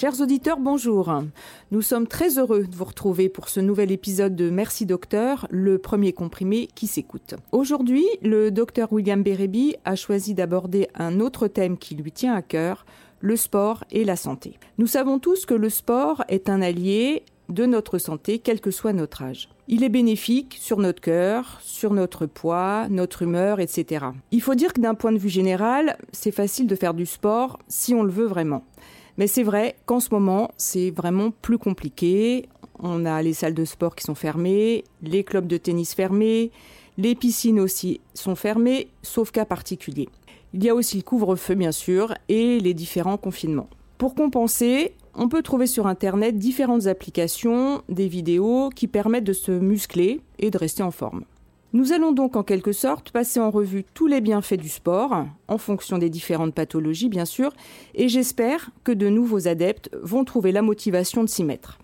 Chers auditeurs, bonjour. Nous sommes très heureux de vous retrouver pour ce nouvel épisode de Merci Docteur, le premier comprimé qui s'écoute. Aujourd'hui, le docteur William Bérébi a choisi d'aborder un autre thème qui lui tient à cœur, le sport et la santé. Nous savons tous que le sport est un allié de notre santé, quel que soit notre âge. Il est bénéfique sur notre cœur, sur notre poids, notre humeur, etc. Il faut dire que d'un point de vue général, c'est facile de faire du sport si on le veut vraiment. Mais c'est vrai qu'en ce moment, c'est vraiment plus compliqué. On a les salles de sport qui sont fermées, les clubs de tennis fermés, les piscines aussi sont fermées, sauf cas particuliers. Il y a aussi le couvre-feu, bien sûr, et les différents confinements. Pour compenser, on peut trouver sur Internet différentes applications, des vidéos qui permettent de se muscler et de rester en forme. Nous allons donc en quelque sorte passer en revue tous les bienfaits du sport, en fonction des différentes pathologies bien sûr, et j'espère que de nouveaux adeptes vont trouver la motivation de s'y mettre.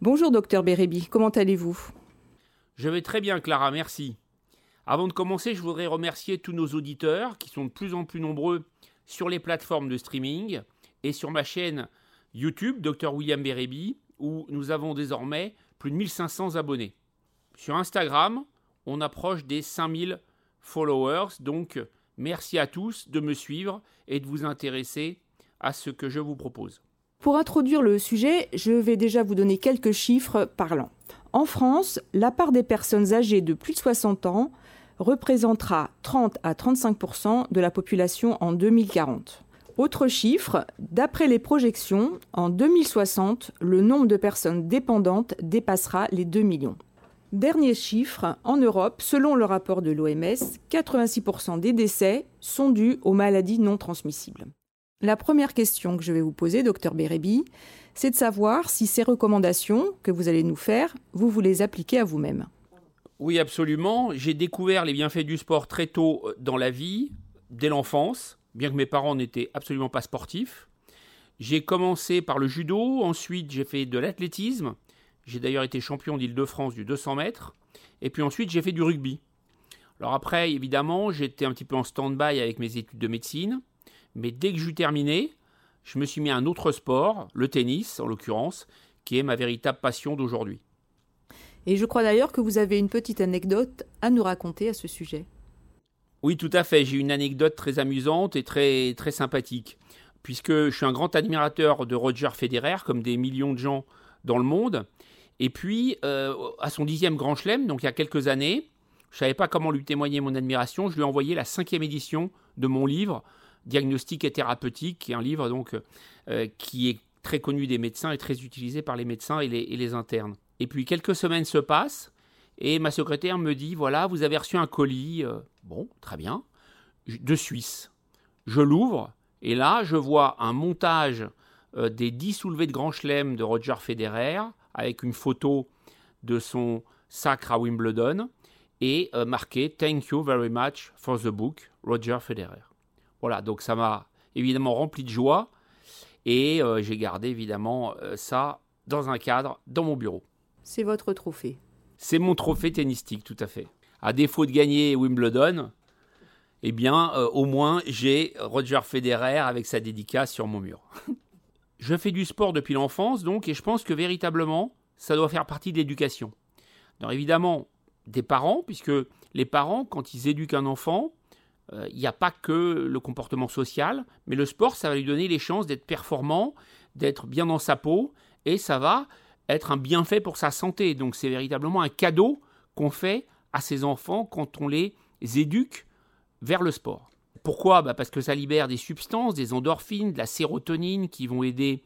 Bonjour docteur Bérébi, comment allez-vous? Je vais très bien Clara, merci. Avant de commencer, je voudrais remercier tous nos auditeurs qui sont de plus en plus nombreux sur les plateformes de streaming et sur ma chaîne YouTube, Dr William Bérébi, où nous avons désormais plus de 1500 abonnés. Sur Instagram, on approche des 5000 followers, donc merci à tous de me suivre et de vous intéresser à ce que je vous propose. Pour introduire le sujet, je vais déjà vous donner quelques chiffres parlants. En France, la part des personnes âgées de plus de 60 ans représentera 30 à 35% de la population en 2040. Autre chiffre, d'après les projections, en 2060, le nombre de personnes dépendantes dépassera les 2 millions. Dernier chiffre, en Europe, selon le rapport de l'OMS, 86% des décès sont dus aux maladies non transmissibles. La première question que je vais vous poser, docteur Bérébi, c'est de savoir si ces recommandations que vous allez nous faire, vous vous les appliquez à vous-même. Oui, absolument. J'ai découvert les bienfaits du sport très tôt dans la vie, dès l'enfance, bien que mes parents n'étaient absolument pas sportifs. J'ai commencé par le judo, ensuite j'ai fait de l'athlétisme. J'ai d'ailleurs été champion d'Île-de-France du 200 mètres. Et puis ensuite j'ai fait du rugby. Alors après, évidemment, j'étais un petit peu en stand-by avec mes études de médecine. Mais dès que j'eus terminé, je me suis mis à un autre sport, le tennis en l'occurrence, qui est ma véritable passion d'aujourd'hui. Et je crois d'ailleurs que vous avez une petite anecdote à nous raconter à ce sujet. Oui, tout à fait. J'ai une anecdote très amusante et très, très sympathique. Puisque je suis un grand admirateur de Roger Federer, comme des millions de gens dans le monde. Et puis, euh, à son dixième Grand Chelem, donc il y a quelques années, je ne savais pas comment lui témoigner mon admiration. Je lui ai envoyé la cinquième édition de mon livre, Diagnostic et thérapeutique, qui est un livre donc euh, qui est très connu des médecins et très utilisé par les médecins et les internes. Et puis quelques semaines se passent et ma secrétaire me dit voilà, vous avez reçu un colis, euh, bon, très bien, de Suisse. Je l'ouvre et là, je vois un montage euh, des 10 soulevés de Grand Chelem de Roger Federer avec une photo de son sacre à Wimbledon et euh, marqué Thank you very much for the book, Roger Federer. Voilà, donc ça m'a évidemment rempli de joie et j'ai gardé évidemment ça dans un cadre dans mon bureau. C'est votre trophée. C'est mon trophée tennistique, tout à fait. À défaut de gagner Wimbledon, eh bien, euh, au moins, j'ai Roger Federer avec sa dédicace sur mon mur. je fais du sport depuis l'enfance, donc, et je pense que véritablement, ça doit faire partie de l'éducation. Alors, évidemment, des parents, puisque les parents, quand ils éduquent un enfant, euh, il n'y a pas que le comportement social, mais le sport, ça va lui donner les chances d'être performant, d'être bien dans sa peau, et ça va être un bienfait pour sa santé. Donc c'est véritablement un cadeau qu'on fait à ses enfants quand on les éduque vers le sport. Pourquoi? Bah, Parce que ça libère des substances, des endorphines, de la sérotonine qui vont aider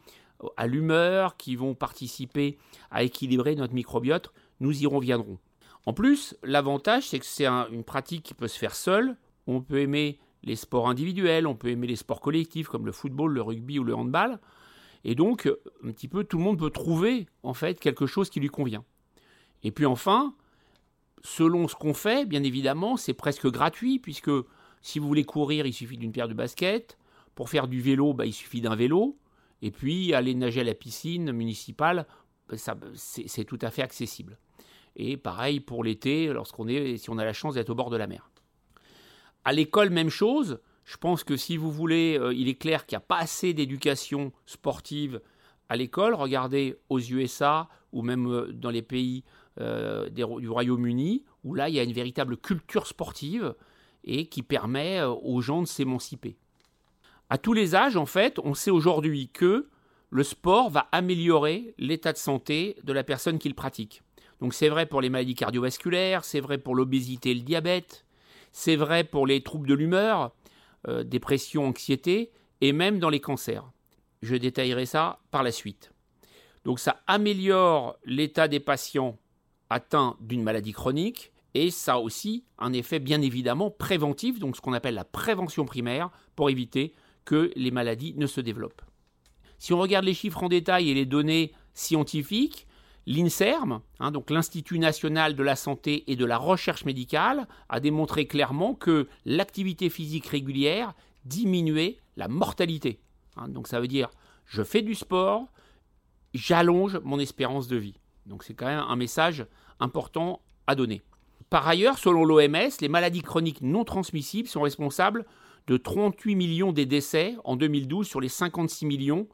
à l'humeur, qui vont participer à équilibrer notre microbiote. Nous y reviendrons. En plus, l'avantage, c'est que c'est une pratique qui peut se faire seule. On peut aimer les sports individuels, on peut aimer les sports collectifs comme le football, le rugby ou le handball. Et donc, un petit peu, tout le monde peut trouver, en fait, quelque chose qui lui convient. Et puis enfin, selon ce qu'on fait, bien évidemment, c'est presque gratuit, puisque si vous voulez courir, il suffit d'une paire de baskets. Pour faire du vélo, bah, il suffit d'un vélo. Et puis, aller nager à la piscine municipale, bah, c'est tout à fait accessible. Et pareil pour l'été, lorsqu'on est, si on a la chance d'être au bord de la mer. À l'école, même chose. Je pense que si vous voulez, euh, il est clair qu'il n'y a pas assez d'éducation sportive à l'école. Regardez aux USA ou même euh, dans les pays euh, du Royaume-Uni, où là, il y a une véritable culture sportive et qui permet aux gens de s'émanciper. À tous les âges, en fait, on sait aujourd'hui que le sport va améliorer l'état de santé de la personne qui le pratique. Donc c'est vrai pour les maladies cardiovasculaires, c'est vrai pour l'obésité et le diabète, c'est vrai pour les troubles de l'humeur, euh, dépression, anxiété, et même dans les cancers. Je détaillerai ça par la suite. Donc ça améliore l'état des patients atteints d'une maladie chronique, et ça aussi un effet bien évidemment préventif, donc ce qu'on appelle la prévention primaire, pour éviter que les maladies ne se développent. Si on regarde les chiffres en détail et les données scientifiques, L'INSERM, hein, donc l'Institut national de la santé et de la recherche médicale, a démontré clairement que l'activité physique régulière diminuait la mortalité. Hein. donc ça veut dire je fais du sport, j'allonge mon espérance de vie. Donc c'est quand même un message important à donner. Par ailleurs, selon l'OMS, les maladies chroniques non transmissibles sont responsables de 38 millions des décès en 2012 sur les 56 millions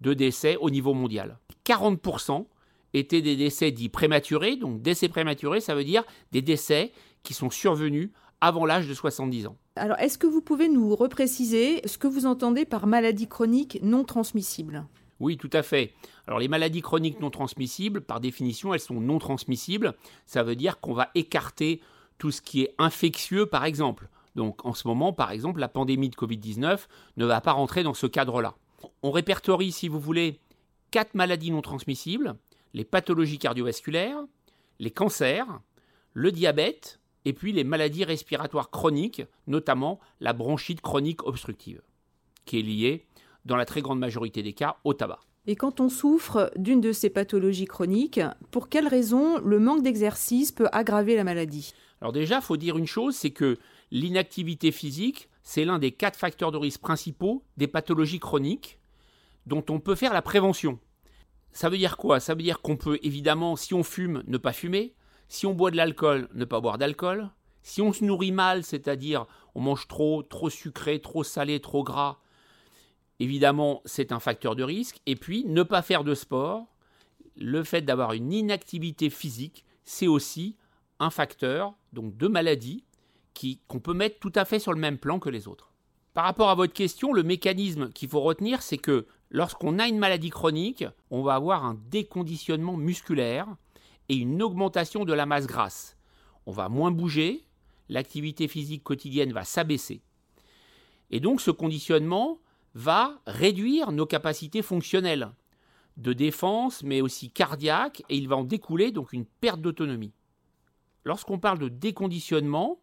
de décès au niveau mondial. 40% étaient des décès dits prématurés. Donc décès prématurés, ça veut dire des décès qui sont survenus avant l'âge de 70 ans. Alors, est-ce que vous pouvez nous repréciser ce que vous entendez par maladie chronique non transmissible? Oui, tout à fait. Alors, les maladies chroniques non transmissibles, par définition, elles sont non transmissibles. Ça veut dire qu'on va écarter tout ce qui est infectieux, par exemple. Donc, en ce moment, par exemple, la pandémie de Covid-19 ne va pas rentrer dans ce cadre-là. On répertorie, si vous voulez, quatre maladies non transmissibles les pathologies cardiovasculaires, les cancers, le diabète et puis les maladies respiratoires chroniques, notamment la bronchite chronique obstructive, qui est liée, dans la très grande majorité des cas, au tabac. Et quand on souffre d'une de ces pathologies chroniques, pour quelles raisons le manque d'exercice peut aggraver la maladie? Alors déjà, il faut dire une chose, c'est que l'inactivité physique, c'est l'un des quatre facteurs de risque principaux des pathologies chroniques dont on peut faire la prévention. Ça veut dire quoi? Ça veut dire qu'on peut évidemment, si on fume, ne pas fumer, si on boit de l'alcool, ne pas boire d'alcool, si on se nourrit mal, c'est-à-dire on mange trop, trop sucré, trop salé, trop gras, évidemment c'est un facteur de risque, et puis ne pas faire de sport, le fait d'avoir une inactivité physique, c'est aussi un facteur donc de maladie qu'on peut mettre tout à fait sur le même plan que les autres. Par rapport à votre question, le mécanisme qu'il faut retenir, c'est que lorsqu'on a une maladie chronique, on va avoir un déconditionnement musculaire et une augmentation de la masse grasse. On va moins bouger, l'activité physique quotidienne va s'abaisser. Et donc ce conditionnement va réduire nos capacités fonctionnelles de défense, mais aussi cardiaque, et il va en découler donc une perte d'autonomie. Lorsqu'on parle de déconditionnement,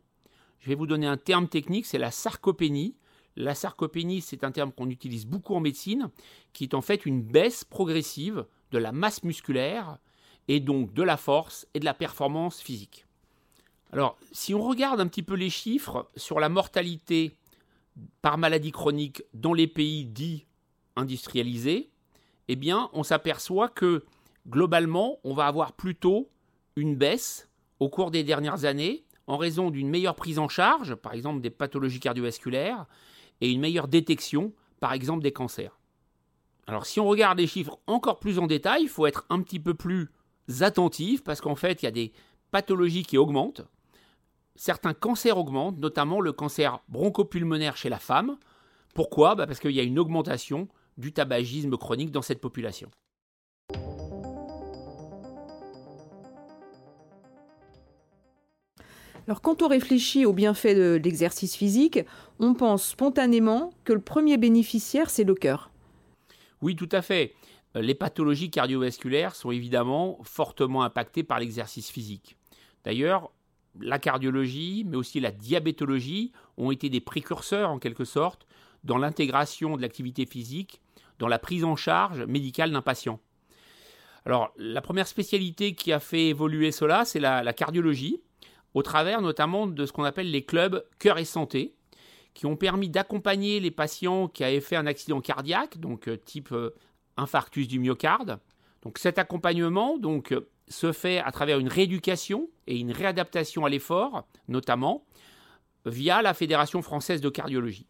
je vais vous donner un terme technique, c'est la sarcopénie. La sarcopénie, c'est un terme qu'on utilise beaucoup en médecine, qui est en fait une baisse progressive de la masse musculaire et donc de la force et de la performance physique. Alors, si on regarde un petit peu les chiffres sur la mortalité par maladie chronique dans les pays dits industrialisés, eh bien, on s'aperçoit que globalement, on va avoir plutôt une baisse au cours des dernières années en raison d'une meilleure prise en charge, par exemple des pathologies cardiovasculaires, et une meilleure détection, par exemple des cancers. Alors si on regarde les chiffres encore plus en détail, il faut être un petit peu plus attentif parce qu'en fait, il y a des pathologies qui augmentent. Certains cancers augmentent, notamment le cancer bronchopulmonaire chez la femme. Pourquoi? Bah, Parce qu'il y a une augmentation du tabagisme chronique dans cette population. Alors quand on réfléchit aux bienfaits de l'exercice physique, on pense spontanément que le premier bénéficiaire, c'est le cœur. Oui, tout à fait. Euh, les pathologies cardiovasculaires sont évidemment fortement impactées par l'exercice physique. D'ailleurs, la cardiologie, mais aussi la diabétologie ont été des précurseurs en quelque sorte dans l'intégration de l'activité physique dans la prise en charge médicale d'un patient. Alors, la première spécialité qui a fait évoluer cela, c'est la, cardiologie au travers notamment de ce qu'on appelle les clubs cœur et santé, qui ont permis d'accompagner les patients qui avaient fait un accident cardiaque, donc euh, type euh, infarctus du myocarde. Donc cet accompagnement donc, euh, se fait à travers une rééducation et une réadaptation à l'effort, notamment via la Fédération française de cardiologie.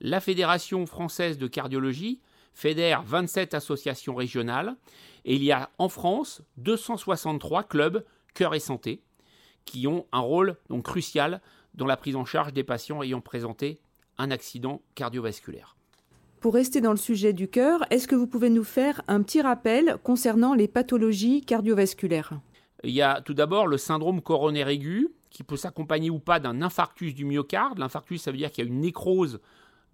la Fédération française de cardiologie fédère 27 associations régionales et il y a en France 263 clubs cœur et santé qui ont un rôle donc crucial dans la prise en charge des patients ayant présenté un accident cardiovasculaire. Pour rester dans le sujet du cœur, est-ce que vous pouvez nous faire un petit rappel concernant les pathologies cardiovasculaires? Il y a tout d'abord le syndrome coronaire aigu qui peut s'accompagner ou pas d'un infarctus du myocarde. L'infarctus, ça veut dire qu'il y a une nécrose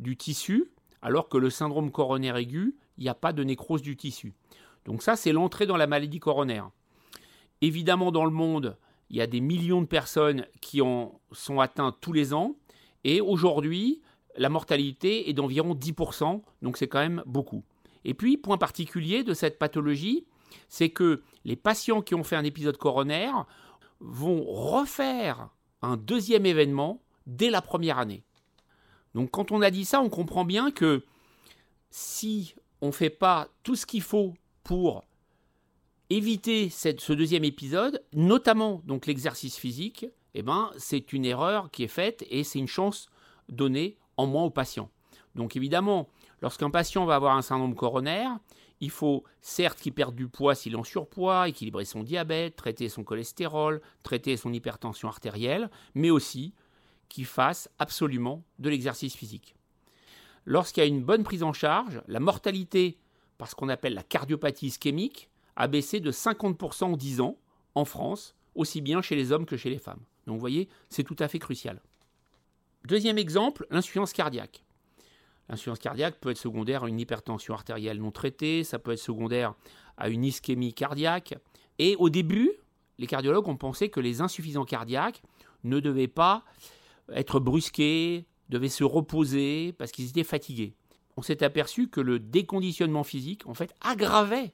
du tissu, alors que le syndrome coronaire aigu, il n'y a pas de nécrose du tissu. Donc ça, c'est l'entrée dans la maladie coronaire. Évidemment, dans le monde, il y a des millions de personnes qui en sont atteintes tous les ans. Et aujourd'hui, la mortalité est d'environ 10%, donc c'est quand même beaucoup. Et puis, point particulier de cette pathologie, c'est que les patients qui ont fait un épisode coronaire vont refaire un deuxième événement dès la première année. Donc quand on a dit ça, on comprend bien que si on ne fait pas tout ce qu'il faut pour éviter ce deuxième épisode, notamment donc l'exercice physique, eh ben, c'est une erreur qui est faite et c'est une chance donnée en moins au patient. Donc évidemment, lorsqu'un patient va avoir un syndrome coronaire, il faut certes qu'il perde du poids s'il en surpoids, équilibrer son diabète, traiter son cholestérol, traiter son hypertension artérielle, mais aussi qu'il fasse absolument de l'exercice physique. Lorsqu'il y a une bonne prise en charge, la mortalité par ce qu'on appelle la cardiopathie ischémique a baissé de 50% en 10 ans en France, aussi bien chez les hommes que chez les femmes. Donc vous voyez, c'est tout à fait crucial. Deuxième exemple, l'insuffisance cardiaque. L'insuffisance cardiaque peut être secondaire à une hypertension artérielle non traitée, ça peut être secondaire à une ischémie cardiaque. Et au début, les cardiologues ont pensé que les insuffisants cardiaques ne devaient pas être brusqués, devaient se reposer parce qu'ils étaient fatigués. On s'est aperçu que le déconditionnement physique, en fait, aggravait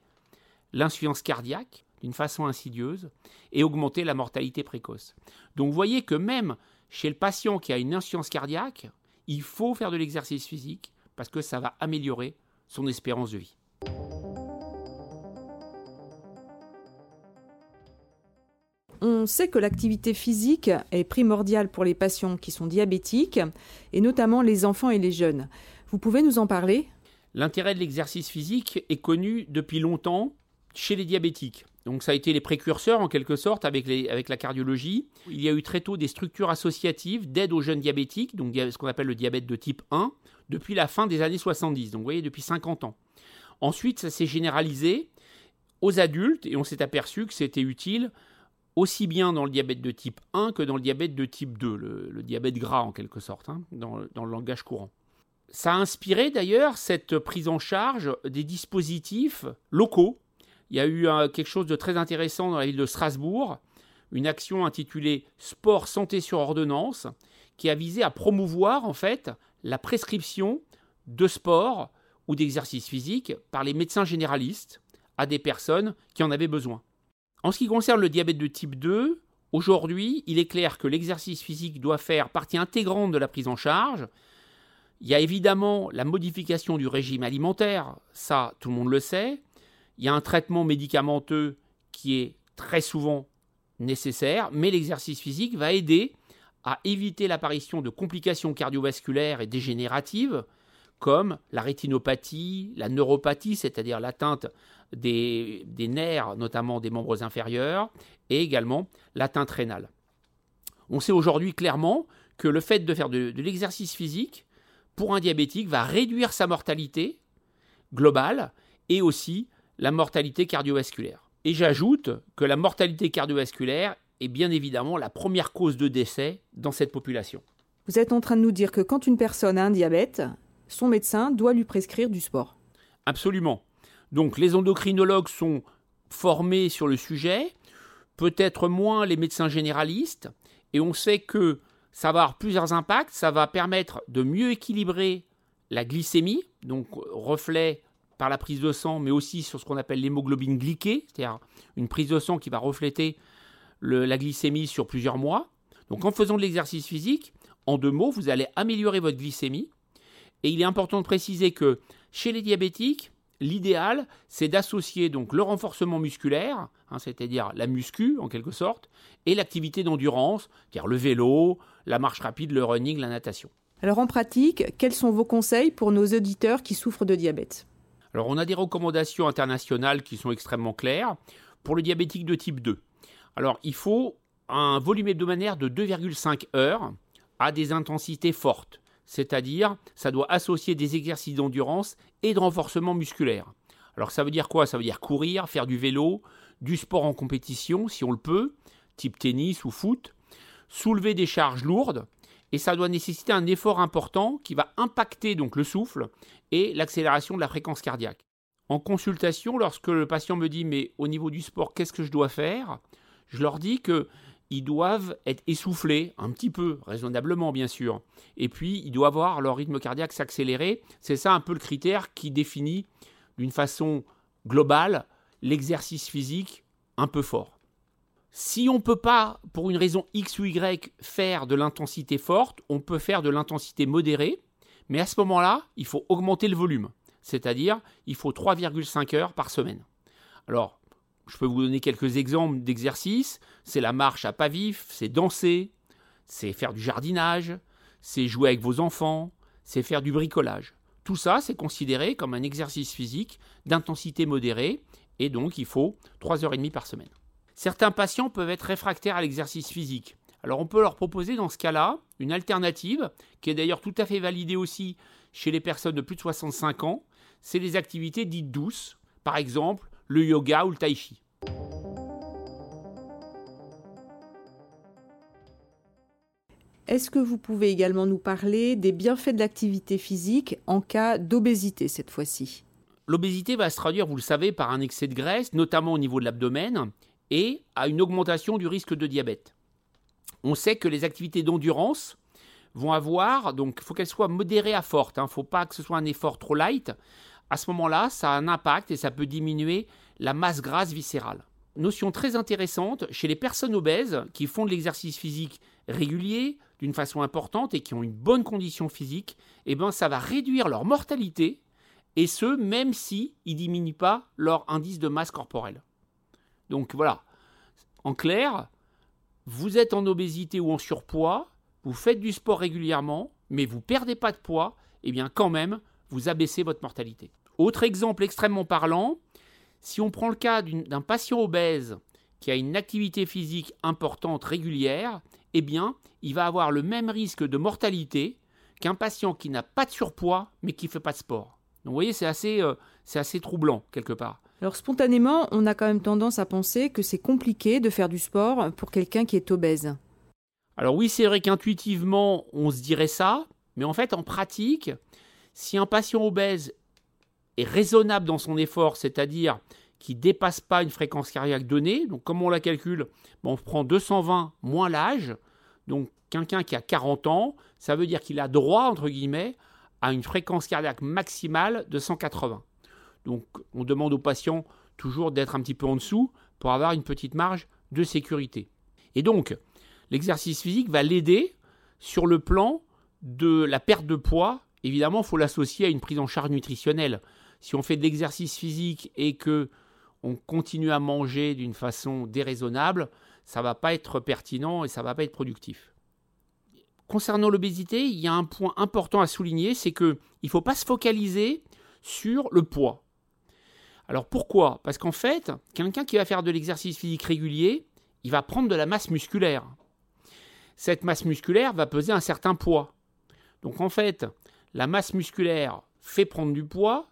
l'insuffisance cardiaque d'une façon insidieuse et augmentait la mortalité précoce. Donc vous voyez que même chez le patient qui a une insuffisance cardiaque, il faut faire de l'exercice physique parce que ça va améliorer son espérance de vie. On sait que l'activité physique est primordiale pour les patients qui sont diabétiques, et notamment les enfants et les jeunes. Vous pouvez nous en parler? L'intérêt de l'exercice physique est connu depuis longtemps chez les diabétiques. Donc ça a été les précurseurs en quelque sorte avec, avec la cardiologie. Il y a eu très tôt des structures associatives d'aide aux jeunes diabétiques, donc ce qu'on appelle le diabète de type 1, depuis la fin des années 70, donc vous voyez depuis 50 ans. Ensuite, ça s'est généralisé aux adultes et on s'est aperçu que c'était utile aussi bien dans le diabète de type 1 que dans le diabète de type 2, le, diabète gras en quelque sorte, hein, dans, dans le langage courant. Ça a inspiré d'ailleurs cette prise en charge des dispositifs locaux il y a eu quelque chose de très intéressant dans la ville de Strasbourg, une action intitulée Sport santé sur ordonnance, qui a visé à promouvoir en fait la prescription de sport ou d'exercice physique par les médecins généralistes à des personnes qui en avaient besoin. En ce qui concerne le diabète de type 2, aujourd'hui, il est clair que l'exercice physique doit faire partie intégrante de la prise en charge. Il y a évidemment la modification du régime alimentaire, ça tout le monde le sait. Il y a un traitement médicamenteux qui est très souvent nécessaire, mais l'exercice physique va aider à éviter l'apparition de complications cardiovasculaires et dégénératives comme la rétinopathie, la neuropathie, c'est-à-dire l'atteinte des, nerfs, notamment des membres inférieurs, et également l'atteinte rénale. On sait aujourd'hui clairement que le fait de faire de l'exercice physique pour un diabétique va réduire sa mortalité globale et aussi la mortalité cardiovasculaire. Et j'ajoute que la mortalité cardiovasculaire est bien évidemment la première cause de décès dans cette population. Vous êtes en train de nous dire que quand une personne a un diabète, son médecin doit lui prescrire du sport. Absolument. Donc les endocrinologues sont formés sur le sujet, peut-être moins les médecins généralistes, et on sait que ça va avoir plusieurs impacts. Ça va permettre de mieux équilibrer la glycémie, donc reflet par la prise de sang, mais aussi sur ce qu'on appelle l'hémoglobine glyquée, c'est-à-dire une prise de sang qui va refléter la glycémie sur plusieurs mois. Donc en faisant de l'exercice physique, en deux mots, vous allez améliorer votre glycémie. Et il est important de préciser que chez les diabétiques, l'idéal, c'est d'associer donc le renforcement musculaire, hein, c'est-à-dire la muscu en quelque sorte, et l'activité d'endurance, c'est-à-dire le vélo, la marche rapide, le running, la natation. Alors en pratique, quels sont vos conseils pour nos auditeurs qui souffrent de diabète? Alors on a des recommandations internationales qui sont extrêmement claires pour le diabétique de type 2. Alors il faut un volume hebdomadaire de 2,5 heures à des intensités fortes, c'est-à-dire ça doit associer des exercices d'endurance et de renforcement musculaire. Alors ça veut dire quoi? Ça veut dire courir, faire du vélo, du sport en compétition si on le peut, type tennis ou foot, soulever des charges lourdes, et ça doit nécessiter un effort important qui va impacter donc le souffle et l'accélération de la fréquence cardiaque. En consultation, lorsque le patient me dit mais au niveau du sport, qu'est-ce que je dois faire? Je leur dis que ils doivent être essoufflés un petit peu, raisonnablement bien sûr. Et puis, ils doivent voir leur rythme cardiaque s'accélérer. C'est ça un peu le critère qui définit d'une façon globale l'exercice physique un peu fort. Si on ne peut pas, pour une raison X ou Y, faire de l'intensité forte, on peut faire de l'intensité modérée, mais à ce moment-là, il faut augmenter le volume, c'est-à-dire il faut 3,5 heures par semaine. Alors, je peux vous donner quelques exemples d'exercices. C'est la marche à pas vif, c'est danser, c'est faire du jardinage, c'est jouer avec vos enfants, c'est faire du bricolage. Tout ça, c'est considéré comme un exercice physique d'intensité modérée et donc il faut 3h30 par semaine. Certains patients peuvent être réfractaires à l'exercice physique. Alors on peut leur proposer dans ce cas-là une alternative, qui est d'ailleurs tout à fait validée aussi chez les personnes de plus de 65 ans, c'est les activités dites douces, par exemple le yoga ou le tai chi. Est-ce que vous pouvez également nous parler des bienfaits de l'activité physique en cas d'obésité cette fois-ci? L'obésité va se traduire, vous le savez, par un excès de graisse, notamment au niveau de l'abdomen, et à une augmentation du risque de diabète. On sait que les activités d'endurance vont avoir, donc il faut qu'elles soient modérées à fortes, il hein. ne faut pas que ce soit un effort trop light. À ce moment-là, ça a un impact et ça peut diminuer la masse grasse viscérale. Notion très intéressante chez les personnes obèses qui font de l'exercice physique régulier, d'une façon importante et qui ont une bonne condition physique, eh ben ça va réduire leur mortalité et ce même si ils diminuent pas leur indice de masse corporelle. Donc voilà. En clair, vous êtes en obésité ou en surpoids, vous faites du sport régulièrement, mais vous perdez pas de poids, et eh bien quand même, vous abaissez votre mortalité. Autre exemple extrêmement parlant, si on prend le cas d'un patient obèse qui a une activité physique importante régulière, eh bien, il va avoir le même risque de mortalité qu'un patient qui n'a pas de surpoids mais qui ne fait pas de sport. Donc vous voyez, c'est assez, euh, c'est assez troublant quelque part. Alors spontanément, on a quand même tendance à penser que c'est compliqué de faire du sport pour quelqu'un qui est obèse. Alors oui, c'est vrai qu'intuitivement, on se dirait ça, mais en fait, en pratique, si un patient obèse est raisonnable dans son effort, c'est-à-dire qui ne dépasse pas une fréquence cardiaque donnée, donc comme on la calcule, ben, on prend 220 moins l'âge, donc quelqu'un qui a 40 ans, ça veut dire qu'il a droit, entre guillemets, à une fréquence cardiaque maximale de 180. Donc on demande aux patients toujours d'être un petit peu en dessous pour avoir une petite marge de sécurité. Et donc, l'exercice physique va l'aider sur le plan de la perte de poids. Évidemment, il faut l'associer à une prise en charge nutritionnelle. Si on fait de l'exercice physique et que on continue à manger d'une façon déraisonnable, ça ne va pas être pertinent et ça ne va pas être productif. Concernant l'obésité, il y a un point important à souligner, c'est qu'il ne faut pas se focaliser sur le poids. Alors pourquoi? Parce qu'en fait, quelqu'un qui va faire de l'exercice physique régulier, il va prendre de la masse musculaire. Cette masse musculaire va peser un certain poids. Donc en fait, la masse musculaire fait prendre du poids.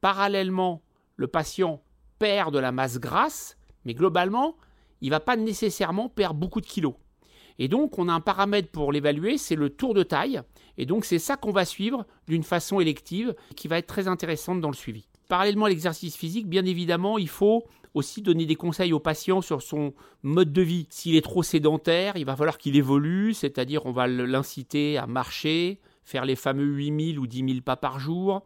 Parallèlement, le patient perd de la masse grasse, mais globalement, il ne va pas nécessairement perdre beaucoup de kilos. Et donc, on a un paramètre pour l'évaluer, c'est le tour de taille. Et donc, c'est ça qu'on va suivre d'une façon élective, qui va être très intéressante dans le suivi. Parallèlement à l'exercice physique, bien évidemment, il faut aussi donner des conseils au patient sur son mode de vie. S'il est trop sédentaire, il va falloir qu'il évolue, c'est-à-dire on va l'inciter à marcher, faire les fameux 8000 ou 10 000 pas par jour,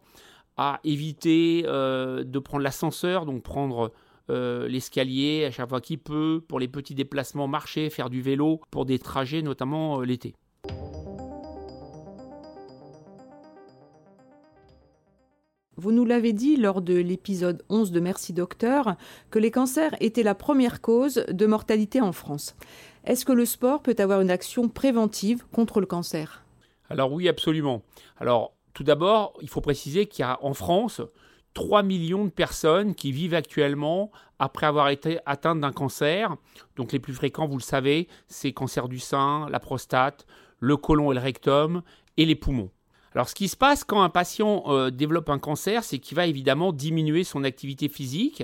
à éviter euh, de prendre l'ascenseur, donc prendre euh, l'escalier à chaque fois qu'il peut, pour les petits déplacements, marcher, faire du vélo, pour des trajets notamment euh, l'été. Vous nous l'avez dit lors de l'épisode 11 de Merci Docteur que les cancers étaient la première cause de mortalité en France. Est-ce que le sport peut avoir une action préventive contre le cancer? Alors oui, absolument. Alors tout d'abord, il faut préciser qu'il y a en France 3 millions de personnes qui vivent actuellement après avoir été atteintes d'un cancer. Donc les plus fréquents, vous le savez, c'est cancer du sein, la prostate, le côlon et le rectum et les poumons. Alors ce qui se passe quand un patient euh, développe un cancer, c'est qu'il va évidemment diminuer son activité physique.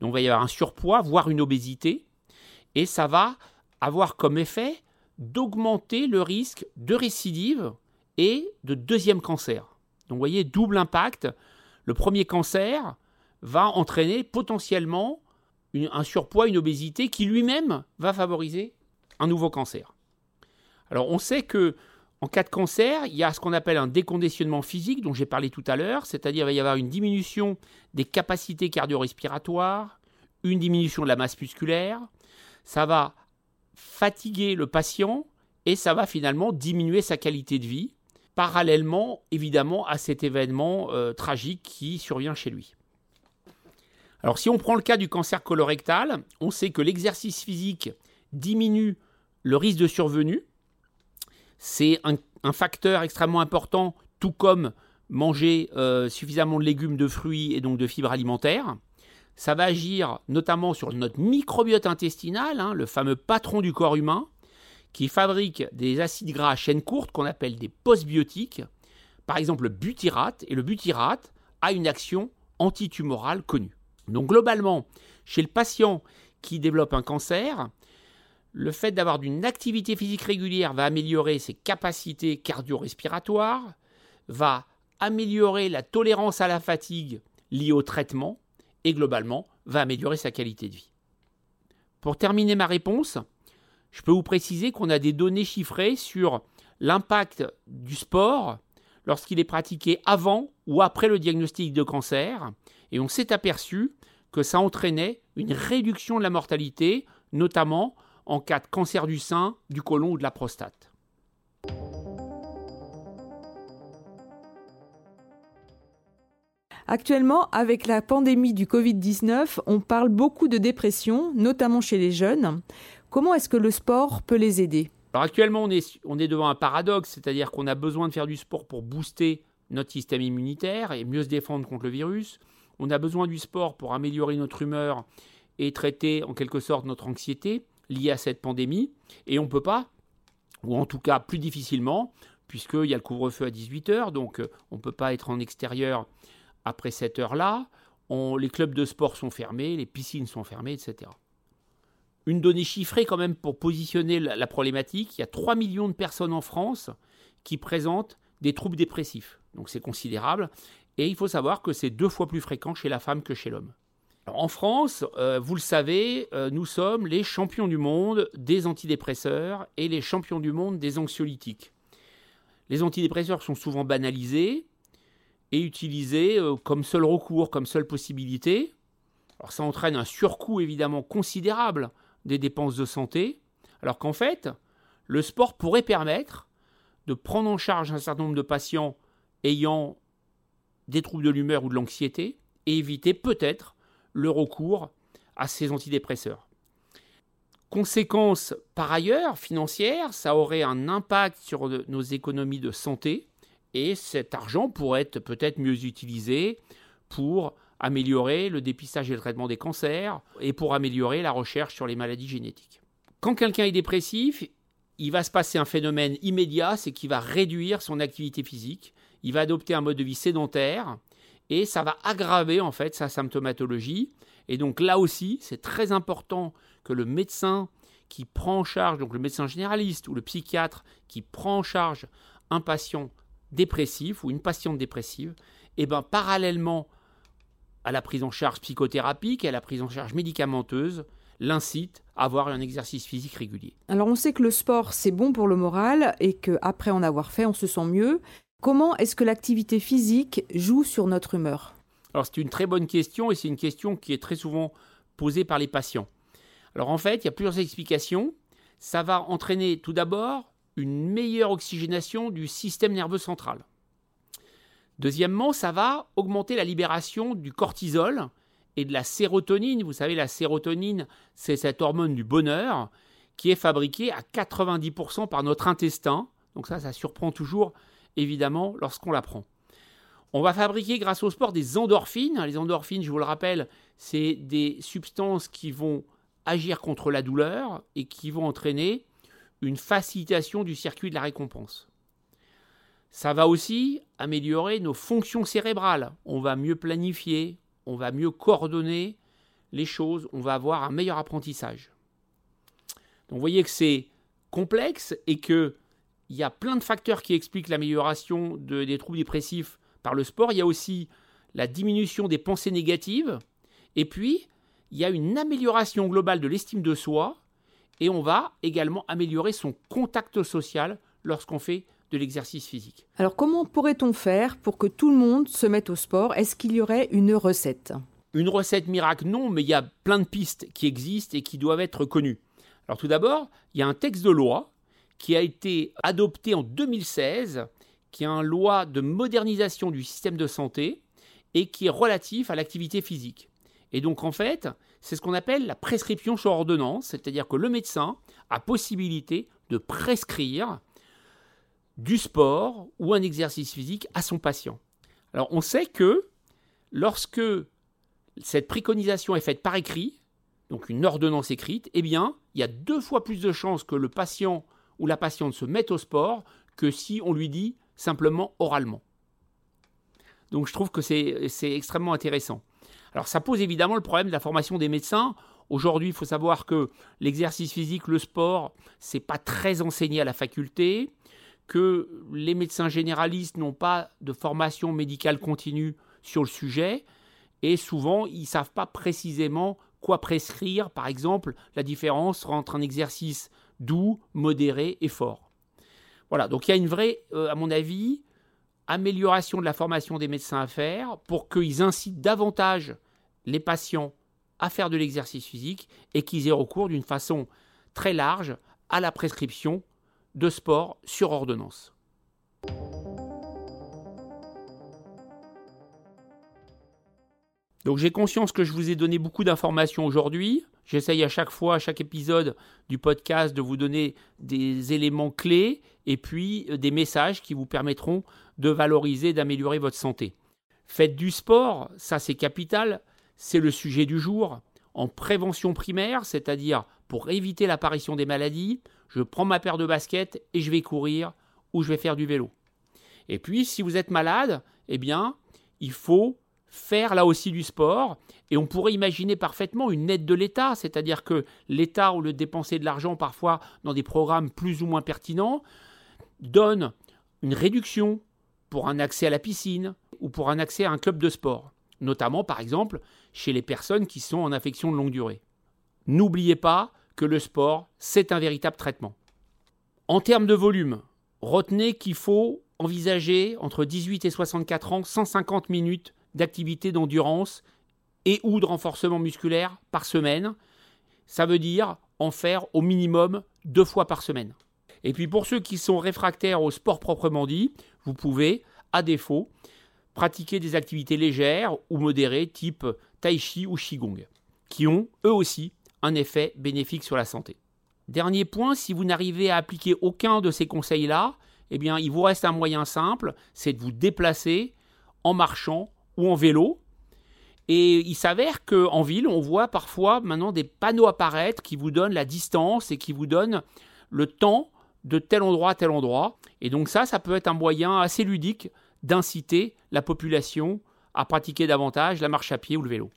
Donc il va y avoir un surpoids, voire une obésité. Et ça va avoir comme effet d'augmenter le risque de récidive et de deuxième cancer. Donc vous voyez, double impact. Le premier cancer va entraîner potentiellement un surpoids, une obésité qui lui-même va favoriser un nouveau cancer. Alors on sait que en cas de cancer, il y a ce qu'on appelle un déconditionnement physique dont j'ai parlé tout à l'heure, c'est-à-dire qu'il va y avoir une diminution des capacités cardio-respiratoires, une diminution de la masse musculaire, ça va fatiguer le patient et ça va finalement diminuer sa qualité de vie parallèlement évidemment à cet événement euh, tragique qui survient chez lui. Alors si on prend le cas du cancer colorectal, on sait que l'exercice physique diminue le risque de survenue. C'est un, facteur extrêmement important, tout comme manger euh, suffisamment de légumes, de fruits et donc de fibres alimentaires. Ça va agir notamment sur notre microbiote intestinal, hein, le fameux patron du corps humain, qui fabriquent des acides gras à chaîne courte qu'on appelle des postbiotiques, par exemple le butyrate, et le butyrate a une action antitumorale connue. Donc globalement, chez le patient qui développe un cancer, le fait d'avoir une activité physique régulière va améliorer ses capacités cardio-respiratoires, va améliorer la tolérance à la fatigue liée au traitement et globalement va améliorer sa qualité de vie. Pour terminer ma réponse, je peux vous préciser qu'on a des données chiffrées sur l'impact du sport lorsqu'il est pratiqué avant ou après le diagnostic de cancer, et on s'est aperçu que ça entraînait une réduction de la mortalité, notamment en cas de cancer du sein, du côlon ou de la prostate. Actuellement, avec la pandémie du Covid-19, on parle beaucoup de dépression, notamment chez les jeunes. Comment est-ce que le sport peut les aider? Alors actuellement, on est, on est devant un paradoxe, c'est-à-dire qu'on a besoin de faire du sport pour booster notre système immunitaire et mieux se défendre contre le virus. On a besoin du sport pour améliorer notre humeur et traiter en quelque sorte notre anxiété liée à cette pandémie. Et on ne peut pas, ou en tout cas plus difficilement, puisqu'il y a le couvre-feu à 18h, donc euh, on ne peut pas être en extérieur après cette heure-là. les clubs de sport sont fermés, les piscines sont fermées, etc. Une donnée chiffrée quand même pour positionner la, problématique, il y a 3 millions de personnes en France qui présentent des troubles dépressifs. Donc c'est considérable. Et il faut savoir que c'est deux fois plus fréquent chez la femme que chez l'homme. En France, euh, vous le savez, euh, nous sommes les champions du monde des antidépresseurs et les champions du monde des anxiolytiques. Les antidépresseurs sont souvent banalisés et utilisés euh, comme seul recours, comme seule possibilité. Alors ça entraîne un surcoût évidemment considérable des dépenses de santé, alors qu'en fait, le sport pourrait permettre de prendre en charge un certain nombre de patients ayant des troubles de l'humeur ou de l'anxiété et éviter peut-être le recours à ces antidépresseurs. Conséquence par ailleurs financière, ça aurait un impact sur nos économies de santé et cet argent pourrait être peut-être mieux utilisé pour améliorer le dépistage et le traitement des cancers et pour améliorer la recherche sur les maladies génétiques. Quand quelqu'un est dépressif, il va se passer un phénomène immédiat, c'est qu'il va réduire son activité physique, il va adopter un mode de vie sédentaire et ça va aggraver en fait sa symptomatologie. Et donc là aussi, c'est très important que le médecin qui prend en charge, donc le médecin généraliste ou le psychiatre qui prend en charge un patient dépressif ou une patiente dépressive, et eh ben parallèlement à la prise en charge psychothérapique et à la prise en charge médicamenteuse l'incite à avoir un exercice physique régulier. Alors on sait que le sport c'est bon pour le moral et qu'après en avoir fait on se sent mieux. Comment est-ce que l'activité physique joue sur notre humeur? Alors c'est une très bonne question et c'est une question qui est très souvent posée par les patients. Alors en fait il y a plusieurs explications. Ça va entraîner tout d'abord une meilleure oxygénation du système nerveux central. Deuxièmement, ça va augmenter la libération du cortisol et de la sérotonine. Vous savez, la sérotonine, c'est cette hormone du bonheur qui est fabriquée à 90% par notre intestin. Donc ça, ça surprend toujours, évidemment, lorsqu'on l'apprend. On va fabriquer grâce au sport des endorphines. Les endorphines, je vous le rappelle, c'est des substances qui vont agir contre la douleur et qui vont entraîner une facilitation du circuit de la récompense. Ça va aussi améliorer nos fonctions cérébrales. On va mieux planifier, on va mieux coordonner les choses, on va avoir un meilleur apprentissage. Donc vous voyez que c'est complexe et qu'il y a plein de facteurs qui expliquent l'amélioration des troubles dépressifs par le sport. Il y a aussi la diminution des pensées négatives. Et puis, il y a une amélioration globale de l'estime de soi. Et on va également améliorer son contact social lorsqu'on fait de l'exercice physique. Alors comment pourrait-on faire pour que tout le monde se mette au sport? Est-ce qu'il y aurait une recette? Une recette miracle, non, mais il y a plein de pistes qui existent et qui doivent être connues. Alors tout d'abord, il y a un texte de loi qui a été adopté en 2016 qui est une loi de modernisation du système de santé et qui est relatif à l'activité physique. Et donc en fait, c'est ce qu'on appelle la prescription sur ordonnance, c'est-à-dire que le médecin a possibilité de prescrire du sport ou un exercice physique à son patient. Alors on sait que lorsque cette préconisation est faite par écrit, donc une ordonnance écrite, eh bien, il y a deux fois plus de chances que le patient ou la patiente se mette au sport que si on lui dit simplement oralement. Donc je trouve que c'est extrêmement intéressant. Alors ça pose évidemment le problème de la formation des médecins. Aujourd'hui, il faut savoir que l'exercice physique, le sport, c'est pas très enseigné à la faculté, que les médecins généralistes n'ont pas de formation médicale continue sur le sujet, et souvent ils ne savent pas précisément quoi prescrire, par exemple, la différence entre un exercice doux, modéré et fort. Voilà, donc il y a une vraie, euh, à mon avis, amélioration de la formation des médecins à faire pour qu'ils incitent davantage les patients à faire de l'exercice physique et qu'ils aient recours d'une façon très large à la prescription de sport sur ordonnance. Donc j'ai conscience que je vous ai donné beaucoup d'informations aujourd'hui. J'essaye à chaque fois, à chaque épisode du podcast, de vous donner des éléments clés et puis euh, des messages qui vous permettront de valoriser, d'améliorer votre santé. Faites du sport, ça c'est capital, c'est le sujet du jour. En prévention primaire, c'est-à-dire pour éviter l'apparition des maladies, je prends ma paire de baskets et je vais courir ou je vais faire du vélo. Et puis si vous êtes malade, eh bien, il faut faire là aussi du sport. Et on pourrait imaginer parfaitement une aide de l'État, c'est-à-dire que l'État, au lieu de dépenser de l'argent parfois dans des programmes plus ou moins pertinents, donne une réduction pour un accès à la piscine ou pour un accès à un club de sport, notamment par exemple chez les personnes qui sont en affection de longue durée. N'oubliez pas que le sport, c'est un véritable traitement. En termes de volume, retenez qu'il faut envisager entre 18 et 64 ans 150 minutes d'activité d'endurance et ou de renforcement musculaire par semaine. Ça veut dire en faire au minimum deux fois par semaine. Et puis pour ceux qui sont réfractaires au sport proprement dit, vous pouvez, à défaut, pratiquer des activités légères ou modérées type tai chi ou qigong, qui ont eux aussi un effet bénéfique sur la santé. Dernier point, si vous n'arrivez à appliquer aucun de ces conseils-là, eh bien, il vous reste un moyen simple, c'est de vous déplacer en marchant ou en vélo. Et il s'avère qu'en ville, on voit parfois maintenant des panneaux apparaître qui vous donnent la distance et qui vous donnent le temps de tel endroit à tel endroit. Et donc ça, ça peut être un moyen assez ludique d'inciter la population à pratiquer davantage la marche à pied ou le vélo.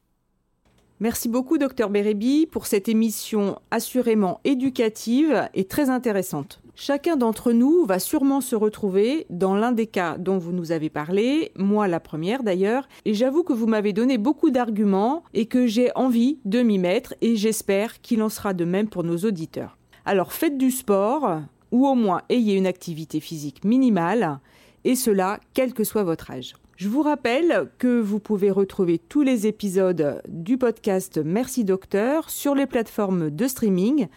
Merci beaucoup, docteur Bérébi, pour cette émission assurément éducative et très intéressante. Chacun d'entre nous va sûrement se retrouver dans l'un des cas dont vous nous avez parlé, moi la première d'ailleurs, et j'avoue que vous m'avez donné beaucoup d'arguments et que j'ai envie de m'y mettre et j'espère qu'il en sera de même pour nos auditeurs. Alors faites du sport, ou au moins ayez une activité physique minimale, et cela quel que soit votre âge. Je vous rappelle que vous pouvez retrouver tous les épisodes du podcast Merci Docteur sur les plateformes de streaming,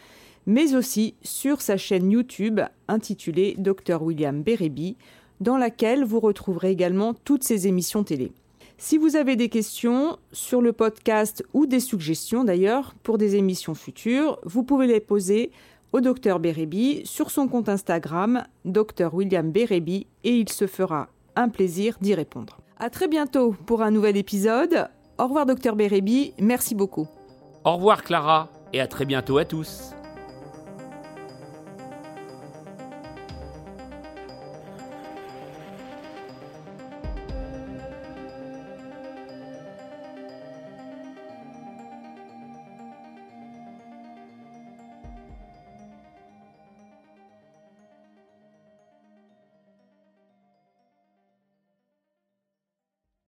mais aussi sur sa chaîne YouTube intitulée Dr William Bereby, dans laquelle vous retrouverez également toutes ses émissions télé. Si vous avez des questions sur le podcast ou des suggestions d'ailleurs pour des émissions futures, vous pouvez les poser au docteur Bérébi sur son compte Instagram, Dr William Bérébi, et il se fera un plaisir d'y répondre. À très bientôt pour un nouvel épisode. Au revoir docteur Bérébi, merci beaucoup. Au revoir Clara et à très bientôt à tous.